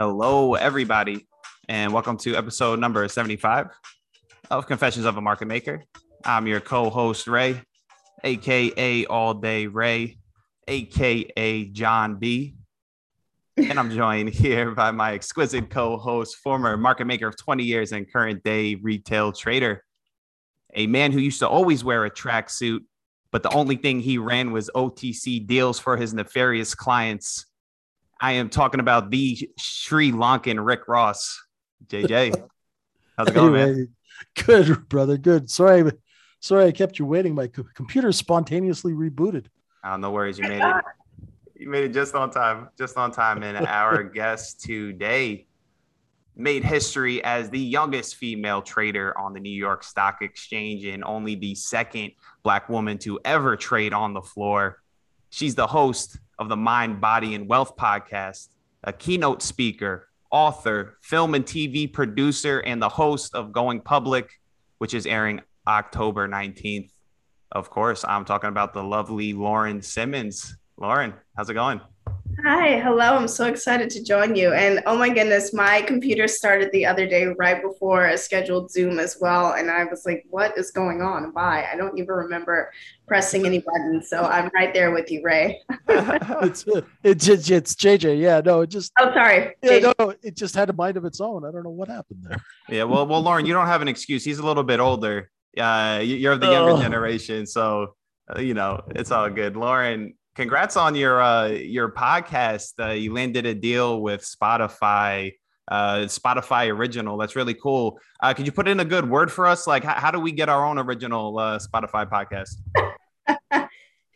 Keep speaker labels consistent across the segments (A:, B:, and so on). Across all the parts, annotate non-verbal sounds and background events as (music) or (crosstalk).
A: Hello, everybody, and welcome to episode number 75 of Confessions of a Market Maker. I'm your co host, Ray, aka All Day Ray, aka John B. And I'm joined here by my exquisite co host, former market maker of 20 years and current day retail trader, a man who used to always wear a tracksuit, but the only thing he ran was OTC deals for his nefarious clients. I am talking about the Sri Lankan Rick Ross. JJ, how's it going, man?
B: Good, brother. Good. Sorry, sorry I kept you waiting. My co- computer spontaneously rebooted.
A: Oh, no worries. You made it. You made it just on time. Just on time. And our (laughs) guest today made history as the youngest female trader on the New York Stock Exchange and only the second Black woman to ever trade on the floor. She's the host of the Mind, Body, and Wealth podcast, a keynote speaker, author, film and TV producer, and the host of Going Public, which is airing October 19th. Of course, I'm talking about the lovely Lauren Simmons. Lauren, how's it going?
C: Hi, hello. I'm so excited to join you. And oh my goodness, my computer started the other day right before a scheduled Zoom as well. And I was like, what is going on? Why? I don't even remember pressing any buttons. So I'm right there with you, Ray. (laughs)
B: it's, it's it's it's JJ. Yeah, no, it just.
C: Oh, sorry.
B: Yeah, no, it just had a mind of its own. I don't know what happened there. (laughs)
A: Yeah, well, well, Lauren, you don't have an excuse. He's a little bit older. Uh, you're of the younger
B: Oh.
A: generation, so uh, you know it's all good. Lauren, congrats on your uh, your podcast. Uh, you landed a deal with Spotify. Uh, Spotify original. That's really cool. Uh, could you put in a good word for us? Like, how, how do we get our own original uh, Spotify podcast? (laughs)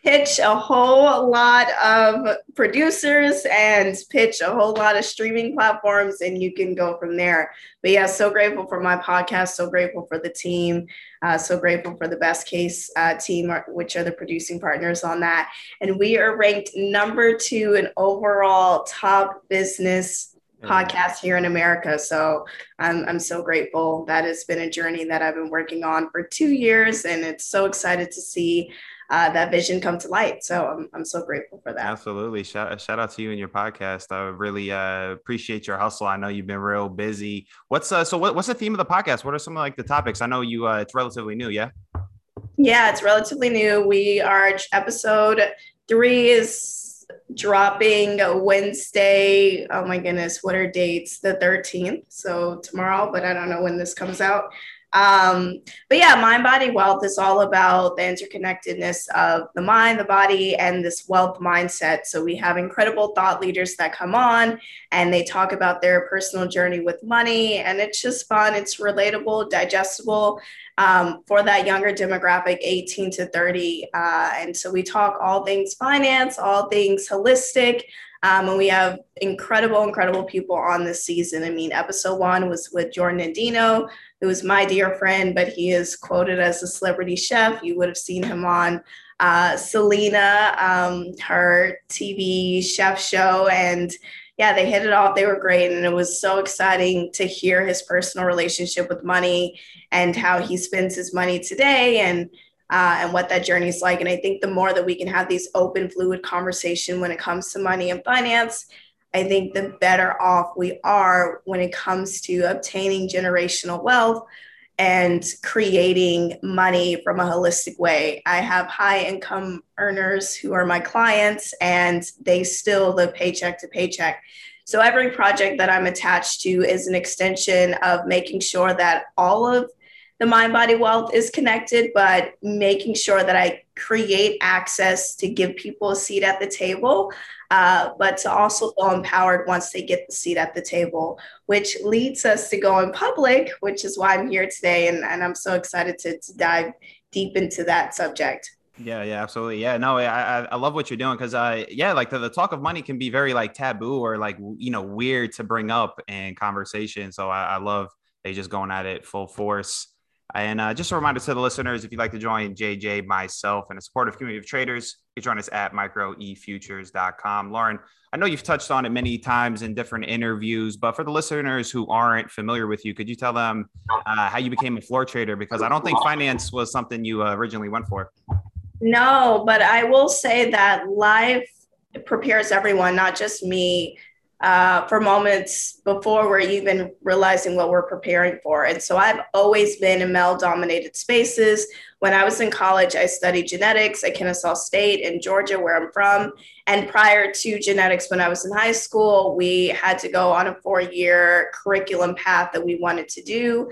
C: Pitch a whole lot of producers and pitch a whole lot of streaming platforms, and you can go from there. But yeah, so grateful for my podcast. So grateful for the team. Uh, so grateful for the best case uh, team, which are the producing partners on that. And we are ranked number two in overall top business podcast here in America. So I'm, I'm so grateful. That it's been a journey that I've been working on for two years, and it's so excited to see uh, that vision come to light. So I'm, I'm so grateful for that.
A: Absolutely. Shout, shout out to you and your podcast. I really uh, appreciate your hustle. I know you've been real busy. What's uh, so what, what's the theme of the podcast? What are some of like the topics? I know you uh, it's relatively new, yeah.
C: Yeah, it's relatively new. We are episode three is dropping Wednesday. Oh my goodness, what are dates? The 13th. So tomorrow, but I don't know when this comes out. Um, but yeah, mind body wealth is all about the interconnectedness of the mind, the body, and this wealth mindset. So we have incredible thought leaders that come on and they talk about their personal journey with money, and it's just fun. It's relatable, digestible um, for that younger demographic, 18 to 30. Uh, and so we talk all things finance, all things holistic. Um, and we have incredible, incredible people on this season. I mean, episode one was with Jordan Andino, who is my dear friend, but he is quoted as a celebrity chef. You would have seen him on uh, Selena, um, her TV chef show. And yeah, they hit it off. They were great. And it was so exciting to hear his personal relationship with money and how he spends his money today and uh, and what that journey is like. And I think the more that we can have these open, fluid conversation when it comes to money and finance, I think the better off we are when it comes to obtaining generational wealth and creating money from a holistic way. I have high income earners who are my clients and they still live paycheck to paycheck. So every project that I'm attached to is an extension of making sure that all of the mind body wealth is connected, but making sure that I create access to give people a seat at the table, uh, but to also feel empowered once they get the seat at the table, which leads us to going public, which is why I'm here today. And, and I'm so excited to, to dive deep into that subject.
A: Yeah, yeah, absolutely. Yeah, no, I I, I love what you're doing because I yeah, like the, the talk of money can be very like taboo or like you know weird to bring up in conversation. So I, I love they just going at it full force. And uh, just a reminder to the listeners, if you'd like to join JJ, myself, and a supportive community of traders, you can join us at microefutures.com. Lauren, I know you've touched on it many times in different interviews, but for the listeners who aren't familiar with you, could you tell them uh, how you became a floor trader? Because I don't think finance was something you uh, originally went for.
C: No, but I will say that life prepares everyone, not just me, uh, for moments before we're even realizing what we're preparing for. And so I've always been in male dominated spaces. When I was in college, I studied genetics at Kennesaw State in Georgia, where I'm from. And prior to genetics, when I was in high school, we had to go on a four year curriculum path that we wanted to do.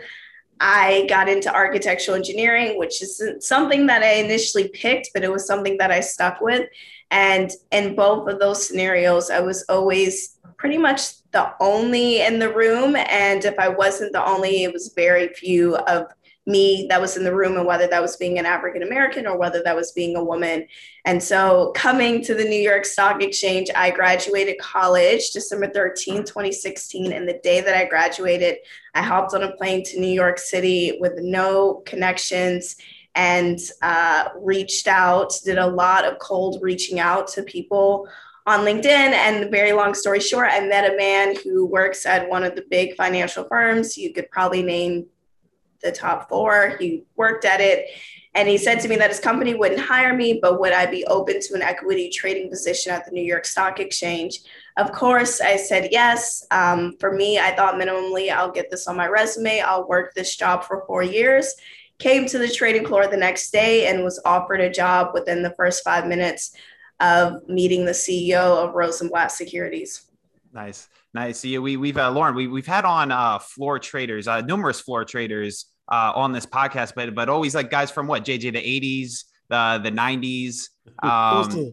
C: I got into architectural engineering, which isn't something that I initially picked, but it was something that I stuck with. And in both of those scenarios, I was always pretty much the only in the room. And if I wasn't the only, it was very few of me that was in the room and whether that was being an African American or whether that was being a woman. And so coming to the New York Stock Exchange, I graduated college December 13, 2016. And the day that I graduated, I hopped on a plane to New York City with no connections and uh, reached out, did a lot of cold reaching out to people on LinkedIn. And very long story short, I met a man who works at one of the big financial firms. You could probably name the top four. He worked at it. And he said to me that his company wouldn't hire me, but would I be open to an equity trading position at the New York Stock Exchange? Of course, I said yes. Um, for me, I thought minimally, I'll get this on my resume. I'll work this job for four years. Came to the trading floor the next day and was offered a job within the first five minutes of meeting the CEO of Rosenblatt Securities.
A: Nice, nice. Yeah, we we've uh, Lauren, we we've had on uh, floor traders, uh, numerous floor traders uh, on this podcast, but but always like guys from what JJ the '80s, the the '90s. Um,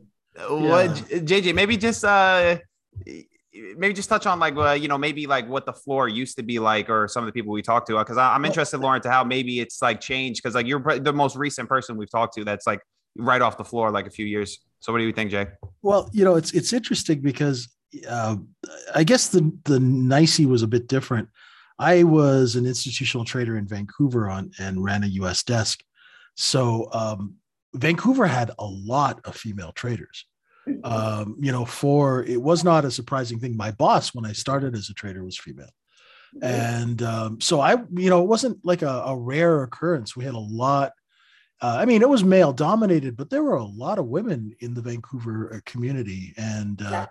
A: what JJ? Maybe just uh, maybe just touch on like uh, you know maybe like what the floor used to be like or some of the people we talked to because i'm interested lauren to how maybe it's like changed because like you're the most recent person we've talked to that's like right off the floor like a few years so what do you think, Jay?
B: Well, you know, it's it's interesting because uh, I guess the the NYSE was a bit different. I was an institutional trader in Vancouver on and ran a U.S. desk, so um, Vancouver had a lot of female traders. Um, you know, for it was not a surprising thing. My boss, when I started as a trader, was female, and um, so I, you know, it wasn't like a, a rare occurrence. We had a lot uh, I mean, it was male dominated, but there were a lot of women in the Vancouver uh, community, and uh, yeah.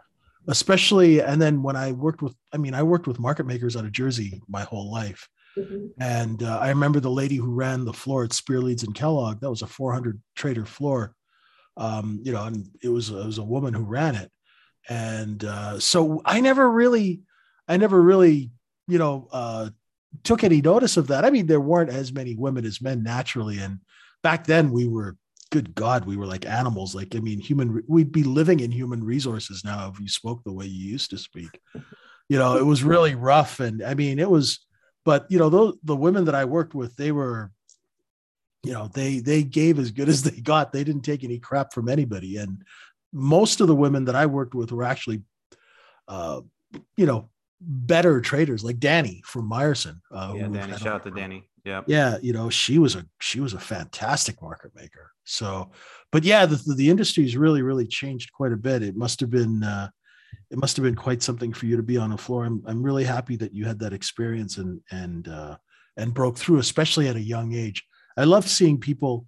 B: especially, and then when I worked with, I mean, I worked with market makers out of Jersey my whole life, mm-hmm. and uh, I remember the lady who ran the floor at Spear Leeds and Kellogg. That was a 400 trader floor, um, you know, and it was it was a woman who ran it, and uh, so I never really, I never really, you know, uh, took any notice of that. I mean, there weren't as many women as men naturally, and back then we were good god we were like animals. Like i mean human we'd be living in human resources now if you spoke the way you used to speak. You know it was really rough. And i mean it was but you know those the women that i worked with they were you know they they gave as good as (laughs) they got. They didn't take any crap from anybody. And most of the women that i worked with were actually uh you know better traders like danny from meyerson
A: uh, yeah danny. shout out to danny yeah
B: yeah you know she was a she was a fantastic market maker. So but yeah the, the industry has really really changed quite a bit. It must have been uh, it must have been quite something for you to be on the floor. I'm, I'm really happy that you had that experience and and uh, and broke through especially at a young age. I love seeing people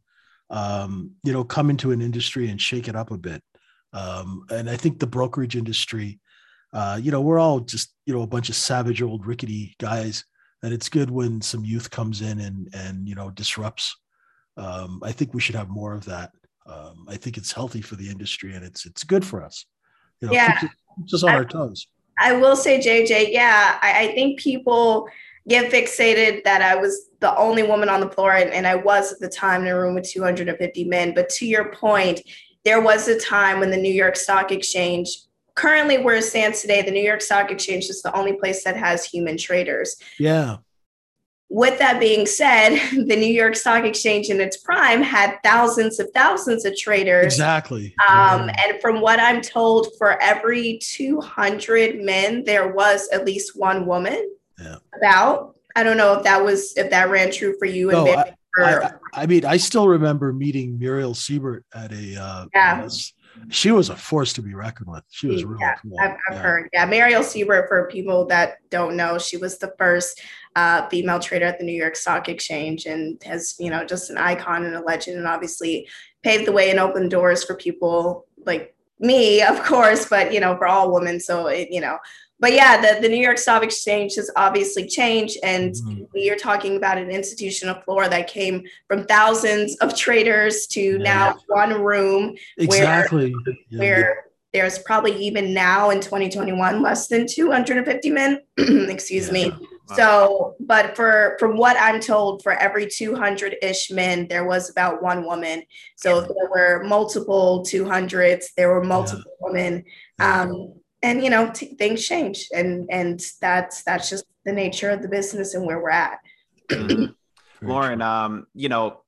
B: um, you know come into an industry and shake it up a bit. Um, and i think the brokerage industry uh, you know we're all just you know a bunch of savage old rickety guys and it's good when some youth comes in and and you know disrupts. Um, I think we should have more of that. Um, I think it's healthy for the industry and it's it's good for us.
C: You know, yeah,
B: keeps, keeps us on I, our toes.
C: I will say, JJ, yeah, I, I, think people get fixated that I was the only woman on the floor, and, and I was at the time in a room with 250 men. But to your point, there was a time when the New York Stock Exchange currently where it stands today, the New York Stock Exchange is the only place that has human traders.
B: Yeah.
C: With that being said, (laughs) the New York Stock Exchange in its prime had thousands of thousands of traders.
B: Exactly.
C: Um, yeah. And from what I'm told, for every 200 men, there was at least one woman.
B: Yeah.
C: About. I don't know if that was if that ran true for you.
B: No, I, I, I, mean, I still remember meeting Muriel Siebert at a uh,
C: yeah
B: she was a force to be reckoned with. She was really
C: yeah,
B: cool.
C: I've, I've yeah. heard. Yeah, Muriel Siebert, for people that don't know, she was the first uh, female trader at the New York Stock Exchange and has, you know, just an icon and a legend and obviously paved the way and opened doors for people like me, of course, but, you know, for all women. So, it, you know, but yeah, the, the New York Stock Exchange has obviously changed. And
B: Mhm.
C: we are talking about an institutional floor that came from thousands of traders to
B: Yeah.
C: now one room
B: Exactly. Yeah.
C: where there's probably even now in 2021 less than 250 men. (clears throat) Excuse me.
A: Wow.
C: So, but for from what I'm told, for every 200 ish men, there was about one woman. So if there were multiple 200s, there were multiple women. Um, and you know, t- things change, and and that's that's just the nature of the business and where we're at. (clears throat)
A: Mhm. Lauren, um, you know,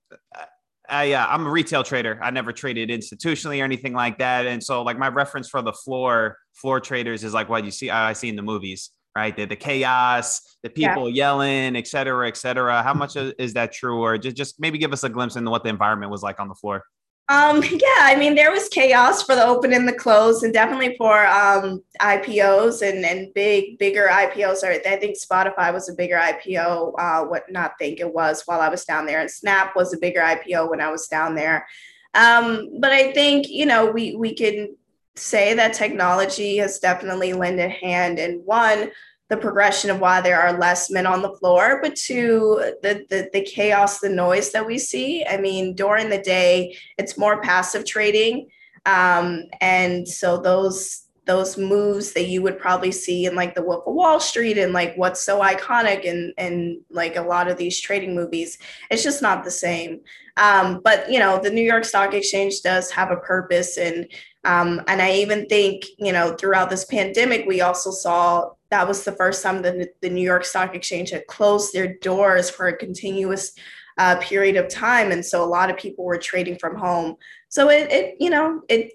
A: I, uh, I'm a retail trader. I never traded institutionally or anything like that. And so like my reference for the floor, floor traders is like what you see, I see in the movies, right? The, the chaos, the
C: Yeah.
A: people yelling, et cetera, et cetera. How much is (laughs) is that true? Or just, just maybe give us a glimpse into what the environment was like on the floor.
C: Um, (laughs) yeah, I mean, there was chaos for the open and the close, and definitely for um, IPOs and, and big, bigger IPOs. Or I think Spotify was a bigger IPO. Uh, what not think it was while I was down there, and Snap was a bigger IPO when I was down there. Um, but I think you know we we can say that technology has definitely lent a hand in one the progression of why there are less men on the floor, but to the, the the chaos, the noise that we see. I mean, during the day, it's more passive trading, um, and so those those moves that you would probably see in like the Wolf of Wall Street and like what's so iconic and and like a lot of these trading movies, it's just not the same. Um, but you know, the New York Stock Exchange does have a purpose, and um, and I even think you know throughout this pandemic, we also saw that was the first time that the New York Stock Exchange had closed their doors for a continuous uh, period of time, and so a lot of people were trading from home. So it, it you know, it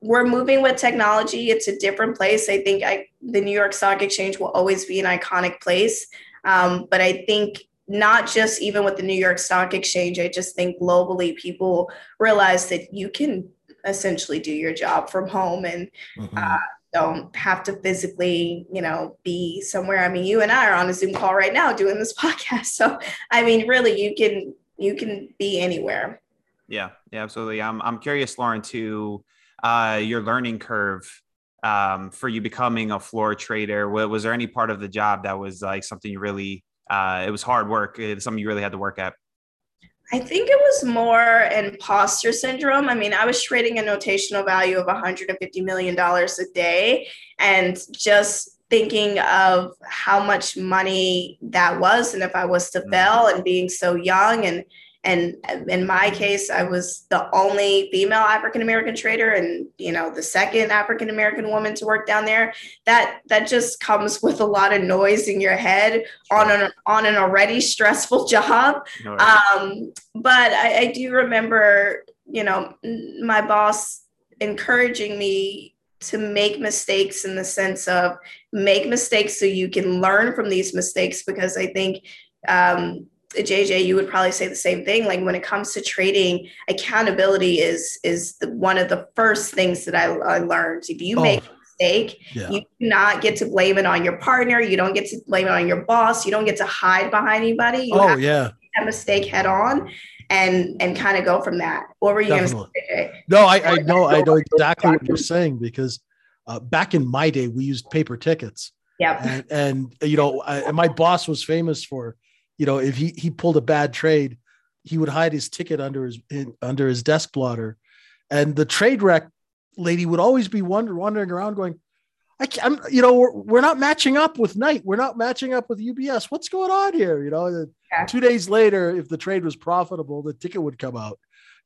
C: we're moving with technology. It's a different place. I think I, the New York Stock Exchange will always be an iconic place, um, but I think not just even with the New York Stock Exchange. I just think globally people realize that you can essentially do your job from home and
B: Mhm.
C: uh, don't have to physically, you know, be somewhere. I mean, you and I are on a Zoom call right now doing this (laughs) podcast. So, I mean, really, you can you can be anywhere.
A: Yeah, yeah, absolutely. I'm I'm curious, Lauren, to uh, your learning curve um, for you becoming a floor trader. Was, there any part of the job that was like something you really? Uh, it was hard work. It's something you really had to work at.
C: I think it was more imposter syndrome. I mean, I was trading a notional value of $150 million a day and just thinking of how much money that was and if I was to
A: Mhm.
C: fail and being so young and and in my case I was the only female African American trader and you know the second African American woman to work down there. That that just comes with a lot of noise in your head on an on an already stressful (laughs) job.
A: No,
C: um, but I, I do remember, you know, my boss encouraging me to make mistakes in the sense of make mistakes so you can learn from these mistakes because I think um, JJ, you would probably say the same thing. Like when it comes to trading, accountability is is the, one of the first things that I, I learned. If you
B: Oh,
C: make a mistake,
B: yeah.
C: you do not get to blame it on your partner. You don't get to blame it on your boss. You don't get to hide behind anybody. You
B: Oh
C: have
B: yeah.
C: that mistake head on and and kind of go from that. What were you going to say?
B: No, I, I know I know exactly what you're saying because uh, back in my day we used paper tickets
C: Yep.
B: and and you know I, and my boss was famous for you know if he he pulled a bad trade he would hide his ticket under his in, under his desk blotter and the trade rec lady would always be wonder, wandering around going I can't, I'm, you know, we're, we're not matching up with Knight. We're not matching up with UBS. What's going on here? You know,
C: Yeah.
B: two days later, if the trade was profitable, the ticket would come out.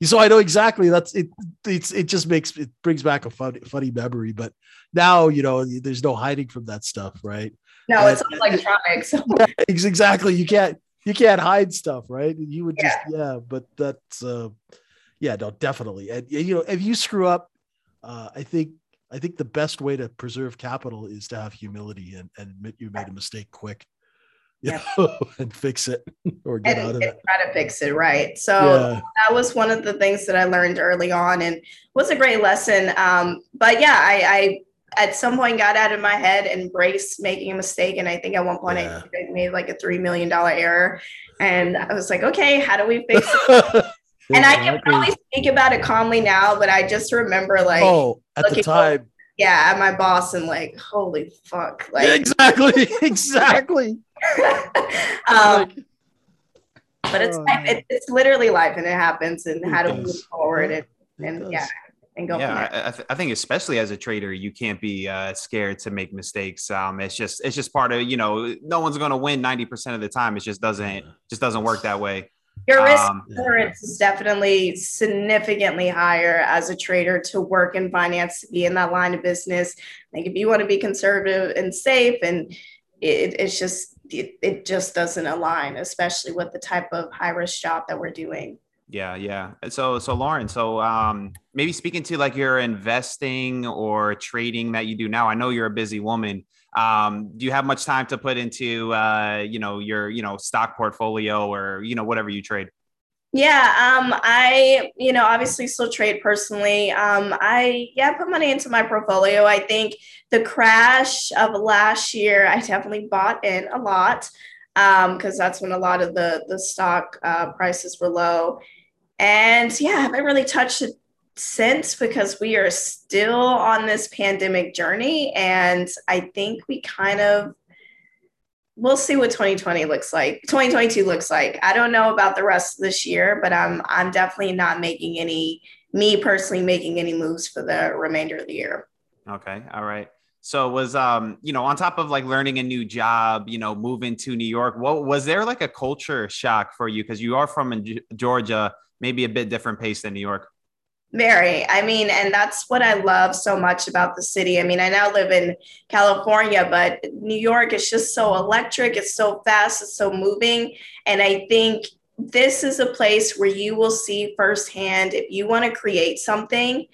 B: So I know exactly that's it. It's it just makes it brings back a funny funny memory. But now you know there's no hiding from that stuff, right?
C: No, it's all electronic. So (laughs)
B: Ex- Exactly. You can't you can't hide stuff, right? You would just yeah. But that's uh, yeah, no, definitely. And you know, if you screw up, uh, I think I think the best way to preserve capital is to have humility and, and admit you made a mistake quick, you
C: Yeah.
B: know, (laughs) and fix it (laughs) or get
C: and,
B: out of it.
C: try to fix it right. So
B: Yeah.
C: that was one of the things that I learned early on and was a great lesson. Um, but yeah, I, I at some point got out of my head and embraced making a mistake. And I think at one point
B: Yeah.
C: I made like a three million dollar error. And I was like, okay, how do we fix it? (laughs) And I can probably speak about it calmly now, but I just remember like
B: oh, at the time,
C: yeah, at my boss and like, holy fuck. Like
B: exactly, (laughs) exactly. (laughs)
C: um, but it's. It, it's literally life and it happens and how to
B: does.
C: move forward and, and yeah, and go from
A: yeah
C: there.
A: I, I, th- I think especially as a trader you can't be uh, scared to make mistakes um it's just it's just part of you know no one's going to win 90% of the time it just doesn't just doesn't work that way
C: Your risk
A: um,
C: tolerance is definitely significantly higher as a trader to work in finance, to be in that line of business. Like if you want to be conservative and safe, and it, it's just it, it just doesn't align, especially with the type of high risk job that we're doing.
A: Yeah yeah so so lauren so um maybe speaking to like your investing or trading that you do now i know you're a busy woman um do you have much time to put into uh you know your you know stock portfolio or you know whatever you trade
C: Yeah, um, I, you know, obviously still trade personally. Um, I, yeah, put money into my portfolio. I think the crash of last year, I definitely bought in a lot um, because that's when a lot of the the stock uh, prices were low. And yeah, I haven't really touched it since because we are still on this pandemic journey, and I think we kind of we'll see what 2020 looks like 2022 looks like i don't know about the rest of this year but i'm i'm definitely not making any me personally making any moves for the remainder of the year
A: Okay. All right. So was um, you know, on top of like learning a new job, you know, moving to New York, what was there like a culture shock for you? Because you are from Georgia, maybe a bit different pace than New York.
C: very i mean and that's what i love so much about the city i mean i now live in california but new york is just so electric it's so fast it's so moving and i think this is a place where you will see firsthand if you want to create something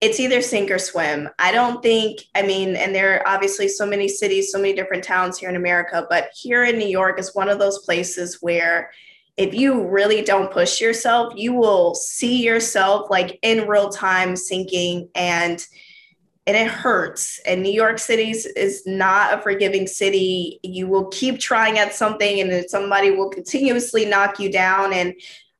C: it's either sink or swim. I don't think, I mean, and there are obviously so many cities, so many different towns here in America, but here in New York is one of those places where if you really don't push yourself, you will see yourself like in real time sinking and and it hurts. And New York City is not a forgiving city. You will keep trying at something and somebody will (laughs) continuously knock you down. And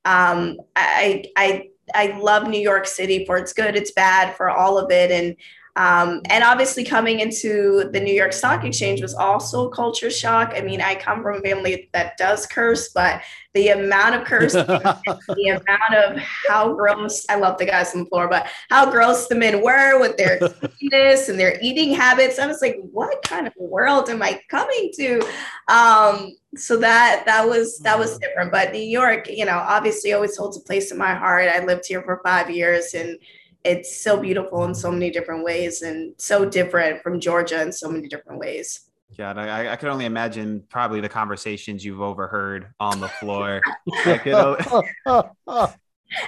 C: um, I, I I love New York City for its good, its bad, for all of it, and um, and obviously coming into the New York Stock Exchange was also a culture shock. I mean, I come from a family that does curse, but the amount of curse, the amount of how gross I love the guys on the floor, but how gross the men were with their (laughs) this and their eating habits. I was like, what kind of world am I coming to? Um, so that that was that was different. But New York, you know, obviously always holds a place in my heart. I lived here for five years and it's so beautiful in so many different ways and so different from Georgia in so many different ways.
A: Yeah, I, I could only imagine probably the conversations you've overheard on the floor. (laughs) Could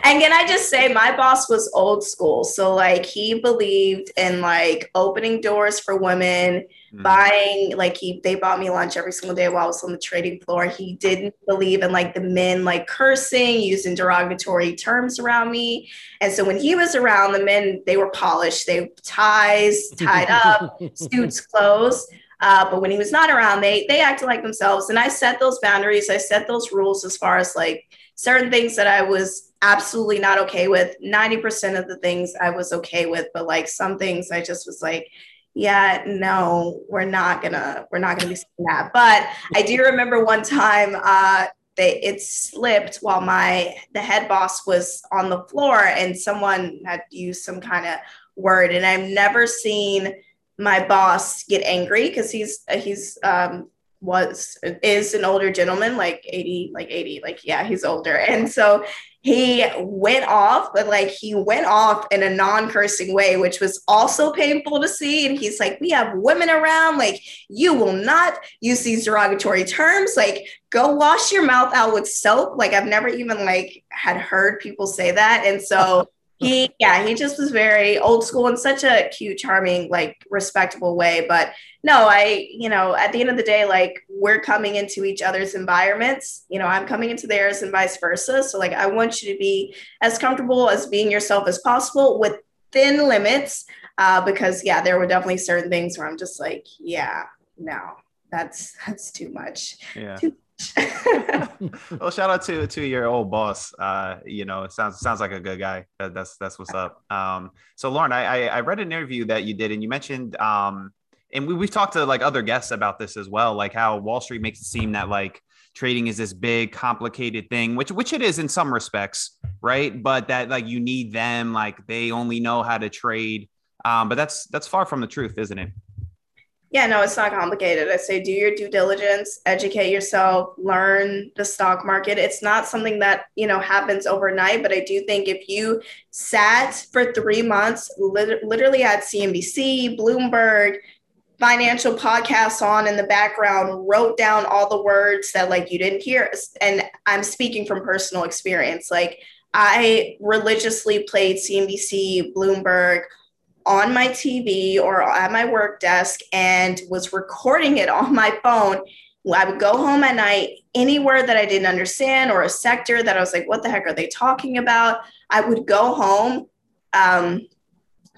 C: And can I just say, my boss was old school. So, like, he believed in like opening doors for women,
A: Mm.
C: buying, like, he they bought me lunch every single day while I was on the trading floor. He didn't believe in like the men like cursing, using derogatory terms around me. And so, when he was around, the men they were polished, they ties tied up, (laughs) suits clothes. Uh, but when he was not around, they they acted like themselves. And I set those boundaries. I set those rules as far as like certain things that I was absolutely not okay with. 90% of the things I was okay with, but like some things I just was like, yeah, no, we're not gonna, we're not gonna be saying that. But I do remember one time uh they it slipped while my the head boss was on the floor and someone had used some kind of word. And I've never seen my boss get angry because he's he's um was is an older gentleman like 80 like 80 like yeah he's older. And so he went off but like he went off in a non-cursing way which was also painful to see. And he's like we have women around. Like you will not use these derogatory terms. Like go wash your mouth out with soap. Like i've never even like had heard people say that. And so (laughs) he yeah he just was very old school in such a cute charming like respectable way. But no i you know at the end of the day like we're coming into each other's environments. You know i'm coming into theirs and vice versa. So like i want you to be as comfortable as being yourself as possible within limits. Uh, because yeah there were definitely certain things where i'm just like yeah no that's (laughs) that's too much.
A: Yeah.
C: too (laughs)
A: well, shout out to to your old boss. Uh, you know, it sounds sounds like a good guy. That, that's that's what's up. Um, so Lauren, I, I, I read an interview that you did, and you mentioned um, and we we've talked to like other guests about this as well, like how Wall Street makes it seem that like trading is this big complicated thing, which which it is in some respects, right? But that like you need them, like they only know how to trade. Um, but that's that's far from the truth, isn't it?
C: Yeah, no, it's not complicated. I say do your due diligence, educate yourself, learn the stock market. It's not something that, you know, happens overnight, but I do think if you sat for 3 months lit- literally at CNBC, Bloomberg, financial podcasts on in the background, wrote down all the words that like you didn't hear and I'm speaking from personal experience. Like I religiously played CNBC, Bloomberg, on my TV or at my work desk and was recording it (laughs) on my phone. I would go home at night, any word that I didn't understand or a sector that I was like, what the heck are they talking about? I would go home, um,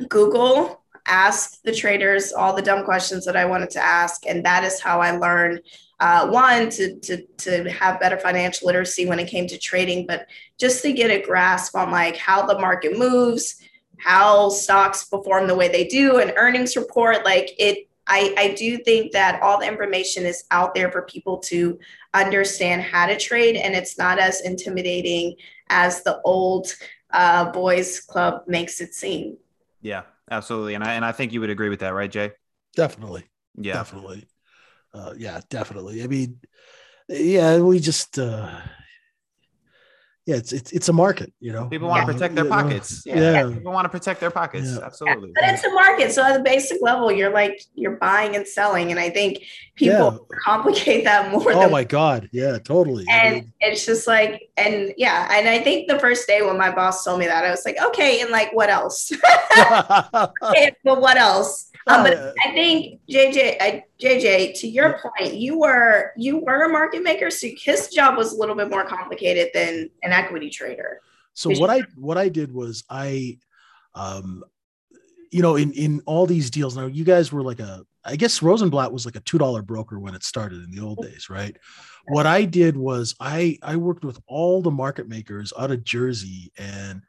C: Google, ask the traders all the dumb questions that I wanted to ask. And that is how I learned uh, one to, to to have better financial literacy when it came to trading but just to get a grasp on like how the market moves how stocks perform the way they do, an earnings report. Like it, I, I do think that all the information is out there for people to understand how to trade, and it's not as intimidating as the old uh, boys club makes it seem.
A: Yeah, absolutely, and I and I think you would agree with that, right, Jay?
B: Definitely.
A: Yeah,
B: definitely. Uh, yeah, definitely. I mean, yeah, we just uh, yeah, it's it's it's a market, you know.
A: People want
B: yeah.
A: to protect their pockets.
B: Yeah. yeah.
A: People want to protect their pockets. Yeah. Absolutely.
C: But it's a market. So at the basic level, you're like you're buying and selling. And I think people complicate that more.
B: Oh my God. Yeah, totally.
C: And I mean, it's just like, and yeah, and I think the first day when my boss told me that, I was like, okay, and like what else? (laughs) (laughs) okay, but what else? Um, but uh, I think JJ, I, JJ, to your point, you were you were a market maker, so his job was a little bit more complicated than an equity trader.
B: So what I what I did was I, um, you know, in in all these deals now, you guys were like a, I guess Rosenblatt was like a two dollar broker when it started in the old days, right? What I did was I I worked with all the market makers out of Jersey and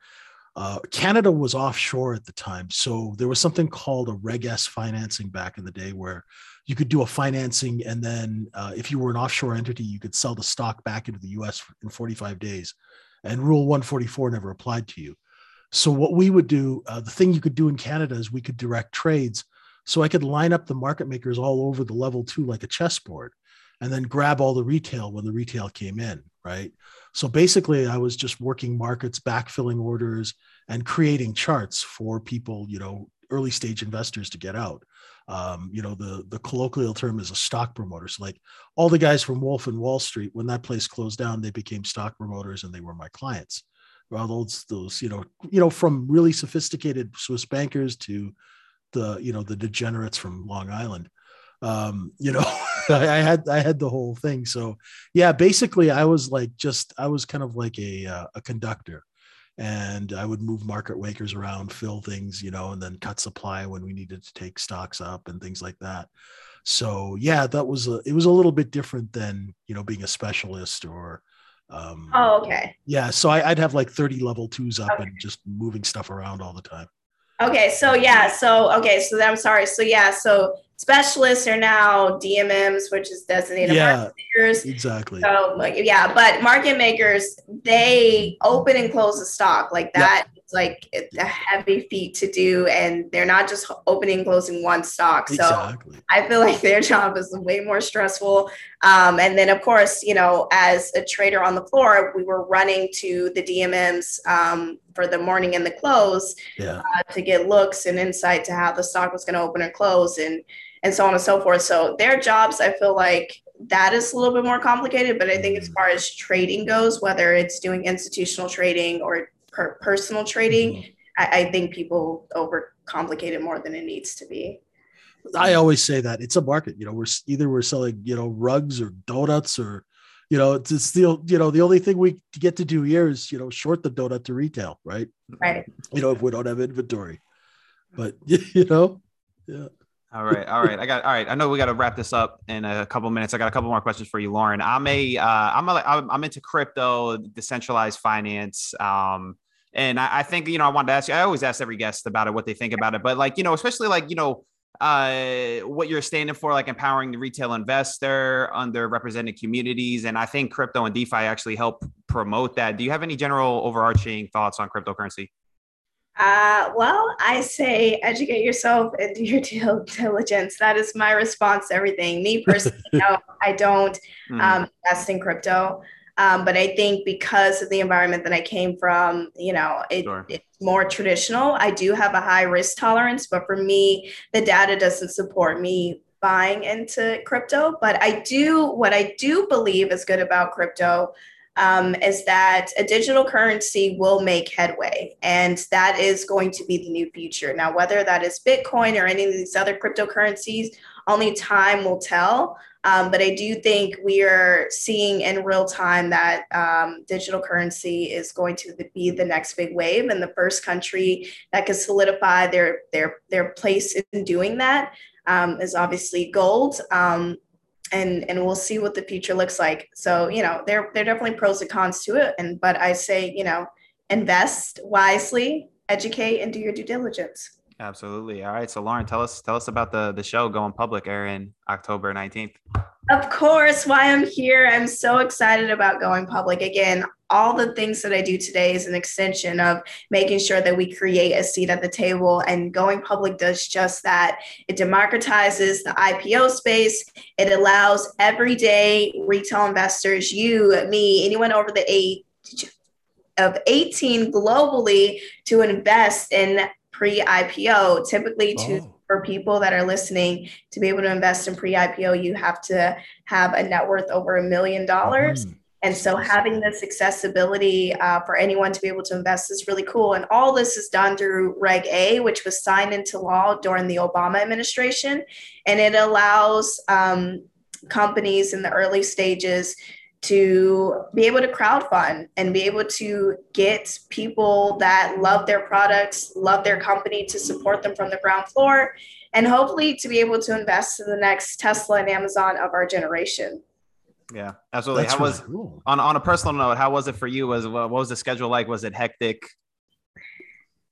B: uh, Canada was offshore at the time. So there was something called a Reg S financing back in the day where you could do a financing. And then uh, if you were an offshore entity, you could sell the stock back into the US in 45 days. And Rule 144 never applied to you. So what we would do, uh, the thing you could do in Canada is we could direct trades. So I could line up the market makers all over the level two like a chessboard and then grab all the retail when the retail came in, right? So basically, I was just working markets, backfilling orders, and creating charts for people, you know, early stage investors to get out. Um, you know, the the colloquial term is a stock promoter. So like all the guys from Wolf and Wall Street, when that place closed down, they became stock promoters and they were my clients. Well, those those you know you know from really sophisticated Swiss bankers to the you know the degenerates from Long Island um, you know, (laughs) I, I, had I had the whole thing. So yeah, basically I was like just I was kind of like a uh, a conductor, and I would move market makers around, fill things, you know, and then cut supply when we needed to take stocks up and things like that. So yeah, that was a it was a little bit different than you know being a specialist or.
C: Um, oh, okay.
B: Yeah, so I, would have like 30 level twos up okay. and just moving stuff around all the time.
C: Okay, so yeah, so okay, so I'm sorry. So yeah, so specialists are now DMMs, which is designated
B: yeah, market makers. Exactly.
C: So like yeah, but market makers they open and close the stock like that. Yep. It's like a heavy feat to do, and they're not just opening and closing one stock. So exactly. I feel like their job is way more stressful. Um, and then of course, you know, as a trader on the floor, we were running to the DMMs um, for the morning and the close
B: yeah.
C: uh, to get looks and insight to how the stock was going to open and close and and so on and so forth. So their jobs, I feel like that is a little bit more complicated. But I think as far as trading goes, whether it's doing institutional trading or per- personal trading, mm-hmm. I, I think people overcomplicate it more than it needs to be.
B: I always say that it's a market. You know, we're either we're selling you know rugs or donuts or you know it's, it's the you know the only thing we get to do here is you know short the donut to retail, right?
C: Right.
B: You know if we don't have inventory, but (laughs) you know, yeah.
A: All right, all right. I got all right. I know we got to wrap this up in a couple minutes. I got a couple more questions for you, Lauren. I'm a, uh, I'm a, I'm, into crypto, decentralized finance. Um, and I, I think you know I wanted to ask you. I always ask every guest about it, what they think about it. But like you know, especially like you know, uh, what you're standing for, like empowering the retail investor, underrepresented communities, and I think crypto and DeFi actually help promote that. Do you have any general overarching thoughts on cryptocurrency?
C: Uh, well, I say educate yourself and do your (laughs) due diligence. That is my response to everything. Me (laughs) personally, no, I don't um, invest in crypto. Um, but I think because of the environment that I came from, you know, it, sure. it's more traditional. I do have a high risk tolerance, but for me, the data doesn't support me buying into crypto. But I do, what I do believe is good about crypto um, is that a digital currency will make headway, and that is going to be the new future. Now, whether that is Bitcoin or any of these other cryptocurrencies, only time will tell. Um, but I do think we are seeing in real time that um, digital currency is going to be the next big wave, and the first country that can solidify their their their place in doing that um, is obviously gold. And and we'll see what the future looks like. So you know, there there are definitely pros and cons to it, and but I say you know, invest wisely, educate, and do your due diligence.
A: Absolutely. All right. So Lauren, tell us tell us about the the show going public airing October 19th.
C: Of course, why I'm here. I'm so excited about going public. Again, all the things that I do today is an extension of making sure that we create a seat at the table and going public does just that. It democratizes the IPO space. It allows everyday retail investors, you, me, anyone over the age of 18 globally to invest in pre-IPO. Typically, to oh. for people that are listening to be able to invest in pre-IPO, you have to have a net worth over a million dollars. Mm. And so, having this accessibility uh, for anyone to be able to invest is really cool. And all this is done through Reg A, which was signed into law during the Obama administration. And it allows um, companies in the early stages to be able to crowdfund and be able to get people that love their products, love their company to support them from the ground floor, and hopefully to be able to invest in the next Tesla and Amazon of our generation.
A: Yeah, absolutely. That's how really was cool. on on a personal note? How was it for you? Was what was the schedule like? Was it hectic?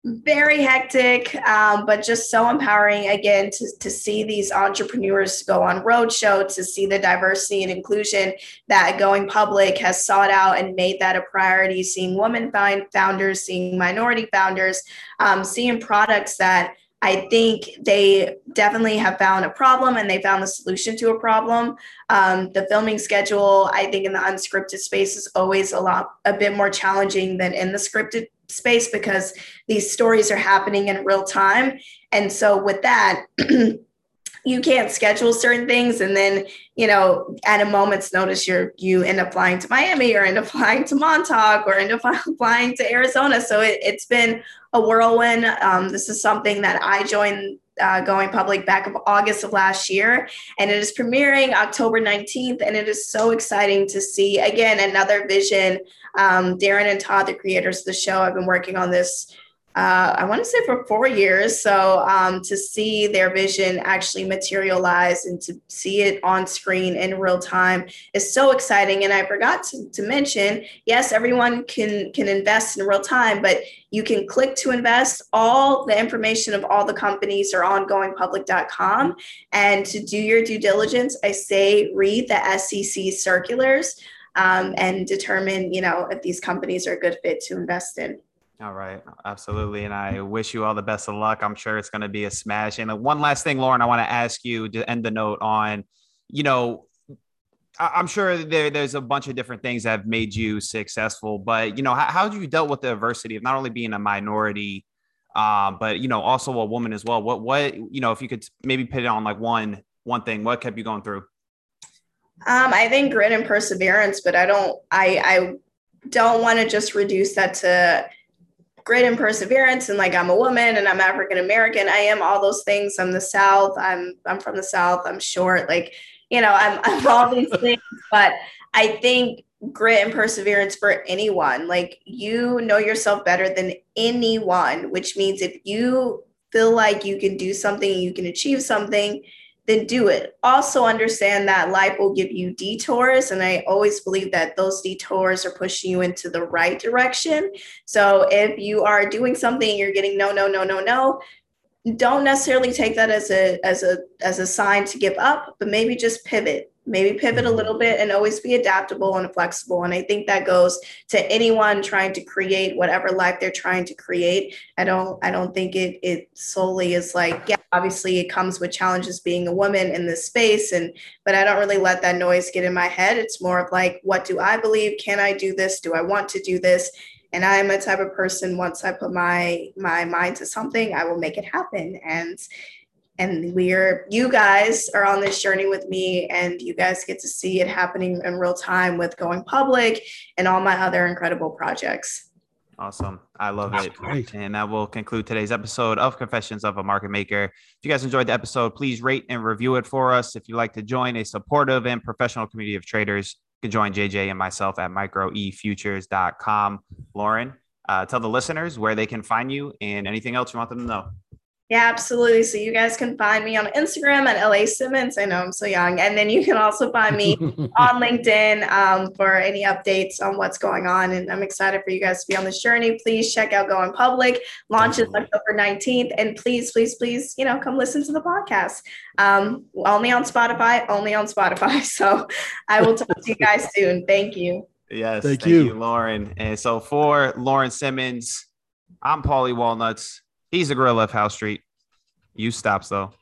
C: Very hectic, um, but just so empowering again to, to see these entrepreneurs go on roadshow, to see the diversity and inclusion that going public has sought out and made that a priority, seeing women founders, seeing minority founders, um, seeing products that I think they definitely have found a problem and they found the solution to a problem. Um, the filming schedule, I think, in the unscripted space is always a lot, a bit more challenging than in the scripted space because these stories are happening in real time. And so, with that, (clears throat) you can't schedule certain things. And then you know at a moment's notice you're you end up flying to miami or end up (laughs) flying to montauk or end up (laughs) flying to arizona. So it, has been a whirlwind. Um, this is something that i joined uh, going public back of august of last year. And it is premiering october 19th and it is so exciting to see again another vision um, darren and todd the creators of the show have been working on this uh, I want to say for four years. So um, to see their vision actually materialize and to see it on screen in real time is so exciting. And I forgot to, to mention, yes, everyone can can invest in real time, but you can click to invest. All the information of all the companies are on goingpublic.com. And to do your due diligence, I say read the SEC circulars um, and determine, you know, if these companies are a good fit to invest in.
A: All right, absolutely. And I wish you all the best of luck. I'm sure it's going to be a smash. And one last thing, Lauren, I want to ask you to end the note on, you know, I'm sure there, there's a bunch of different things that have made you successful, but you know, how, how you dealt with the adversity of not only being a minority, um, but you know, also a woman as well. What, what, you know, if you could maybe put it on like one, one thing, what kept you going through?
C: Um, I think grit and perseverance, but I don't, I, I don't want to just reduce that to grit and perseverance and like I'm a woman and I'm African American. I am all those things. I'm the South. I'm I'm from the South. I'm short. Like, you know, I'm, (laughs) I'm all these things. But I think grit and perseverance for anyone. Like you know yourself better than anyone, which means if you feel like you can do something, you can achieve something, then do it. Also, understand that life will give you detours. And I always believe that those detours are pushing you into the right direction. So if you are doing something, you're getting no, no, no, no, no, don't necessarily take that as a as a as a sign to give up but maybe just pivot maybe pivot a mm-hmm. little bit and always be adaptable and flexible. And i think that goes to anyone trying to create whatever life they're trying to create. I don't i don't think it it solely is like yeah obviously it comes with challenges being a woman in this space and but i don't really let that noise get in my head. It's more of like what do i believe? Can i do this? Do i want to do this? And i'm a type of person once i put my my mind to something i will make it happen. And and we're you guys are on this journey with me and you guys get to see it happening in real time with going public and all my other incredible projects.
A: Awesome. I love That's it. great. and that will conclude today's episode of confessions of a market maker. If you guys enjoyed the episode please rate and review it for us. If you'd like to join a supportive and professional community of traders you can join jj and myself at microefutures.com lauren uh, tell the listeners where they can find you and anything else you want them to know
C: yeah, absolutely. So you guys can find me on Instagram at LA Simmons. I know I'm so young. And then you can also find me (laughs) on LinkedIn um, for any updates on what's going on. And I'm excited for you guys to be on this journey. Please check out Going Public. Launches October 19th. And please, please, please, you know, come listen to the podcast. Um, only on Spotify, only on Spotify. (laughs) So I will talk to you guys soon. Thank you.
A: Yes. Thank, thank you. you, Lauren. And so for Lauren Simmons, I'm Paulie Walnuts. He's a gorilla of House Street. You stops though.